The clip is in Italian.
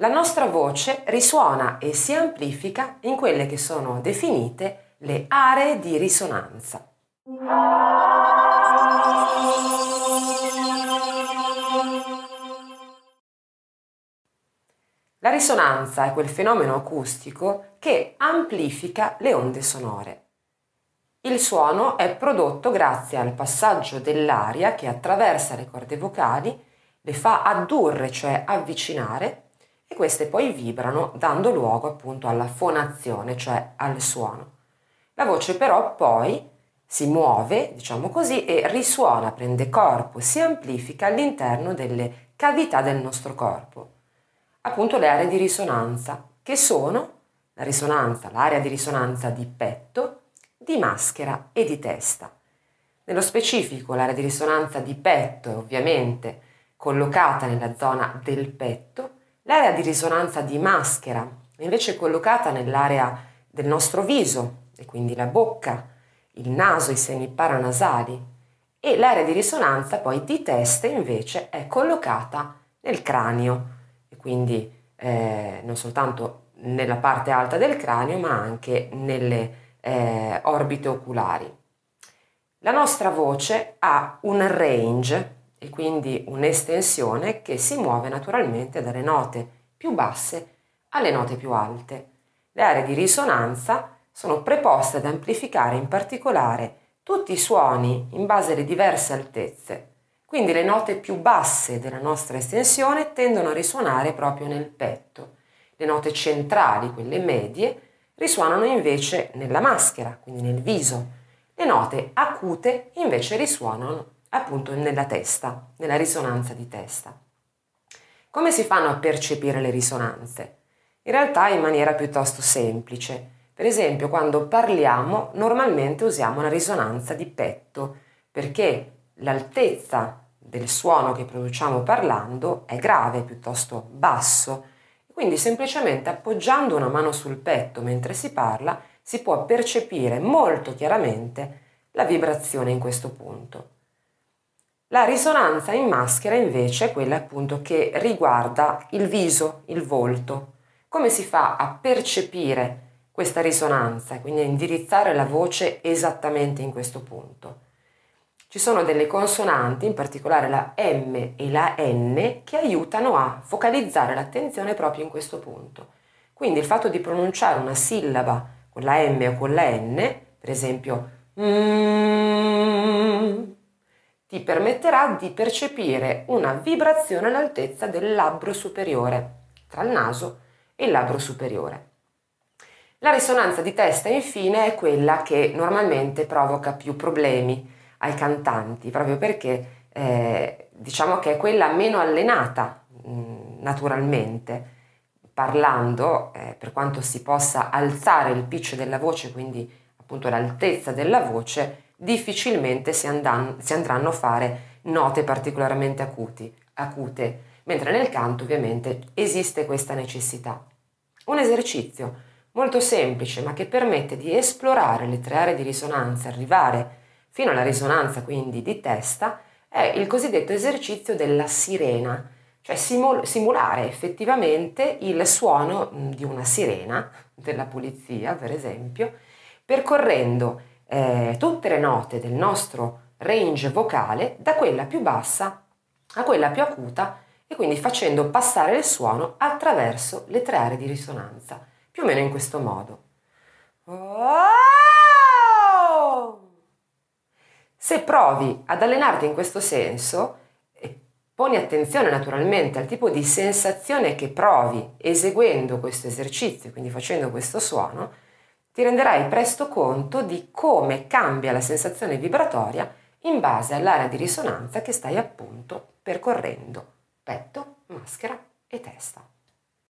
La nostra voce risuona e si amplifica in quelle che sono definite le aree di risonanza. La risonanza è quel fenomeno acustico che amplifica le onde sonore. Il suono è prodotto grazie al passaggio dell'aria che attraversa le corde vocali, le fa addurre, cioè avvicinare, e queste poi vibrano dando luogo appunto alla fonazione, cioè al suono. La voce però poi si muove, diciamo così, e risuona, prende corpo, si amplifica all'interno delle cavità del nostro corpo. Appunto le aree di risonanza, che sono la risonanza, l'area di risonanza di petto, di maschera e di testa. Nello specifico l'area di risonanza di petto è ovviamente collocata nella zona del petto, l'area di risonanza di maschera è invece collocata nell'area del nostro viso e quindi la bocca, il naso, i seni paranasali e l'area di risonanza poi di testa invece è collocata nel cranio e quindi eh, non soltanto nella parte alta del cranio ma anche nelle eh, orbite oculari. La nostra voce ha un range e quindi un'estensione che si muove naturalmente dalle note più basse alle note più alte. Le aree di risonanza sono preposte ad amplificare in particolare tutti i suoni in base alle diverse altezze. Quindi le note più basse della nostra estensione tendono a risuonare proprio nel petto. Le note centrali, quelle medie, risuonano invece nella maschera, quindi nel viso. Le note acute invece risuonano appunto nella testa, nella risonanza di testa. Come si fanno a percepire le risonanze? In realtà in maniera piuttosto semplice. Per esempio, quando parliamo, normalmente usiamo una risonanza di petto, perché l'altezza del suono che produciamo parlando è grave, piuttosto basso, quindi semplicemente appoggiando una mano sul petto mentre si parla si può percepire molto chiaramente la vibrazione in questo punto. La risonanza in maschera invece è quella appunto che riguarda il viso, il volto. Come si fa a percepire questa risonanza, quindi a indirizzare la voce esattamente in questo punto? Ci sono delle consonanti, in particolare la M e la N, che aiutano a focalizzare l'attenzione proprio in questo punto. Quindi il fatto di pronunciare una sillaba con la M o con la N, per esempio mm, ti permetterà di percepire una vibrazione all'altezza del labbro superiore, tra il naso e il labbro superiore. La risonanza di testa infine è quella che normalmente provoca più problemi ai cantanti, proprio perché eh, diciamo che è quella meno allenata mh, mm, naturalmente, parlando, eh, per quanto si possa alzare il pitch della voce, quindi appunto l'altezza della voce, difficilmente si, andan- si andranno a fare note particolarmente acuti, acute, mentre nel canto ovviamente esiste questa necessità. Un esercizio molto semplice ma che permette di esplorare le tre aree di risonanza, arrivare fino alla risonanza quindi di testa, è il cosiddetto esercizio della sirena, cioè simul- simulare effettivamente il suono di una sirena, della polizia per esempio, percorrendo eh, tutte le note del nostro range vocale da quella più bassa a quella più acuta e quindi facendo passare il suono attraverso le tre aree di risonanza, più o meno in questo modo. Se provi ad allenarti in questo senso, poni attenzione naturalmente al tipo di sensazione che provi eseguendo questo esercizio, quindi facendo questo suono, ti renderai presto conto di come cambia la sensazione vibratoria in base all'area di risonanza che stai appunto percorrendo, petto, maschera e testa.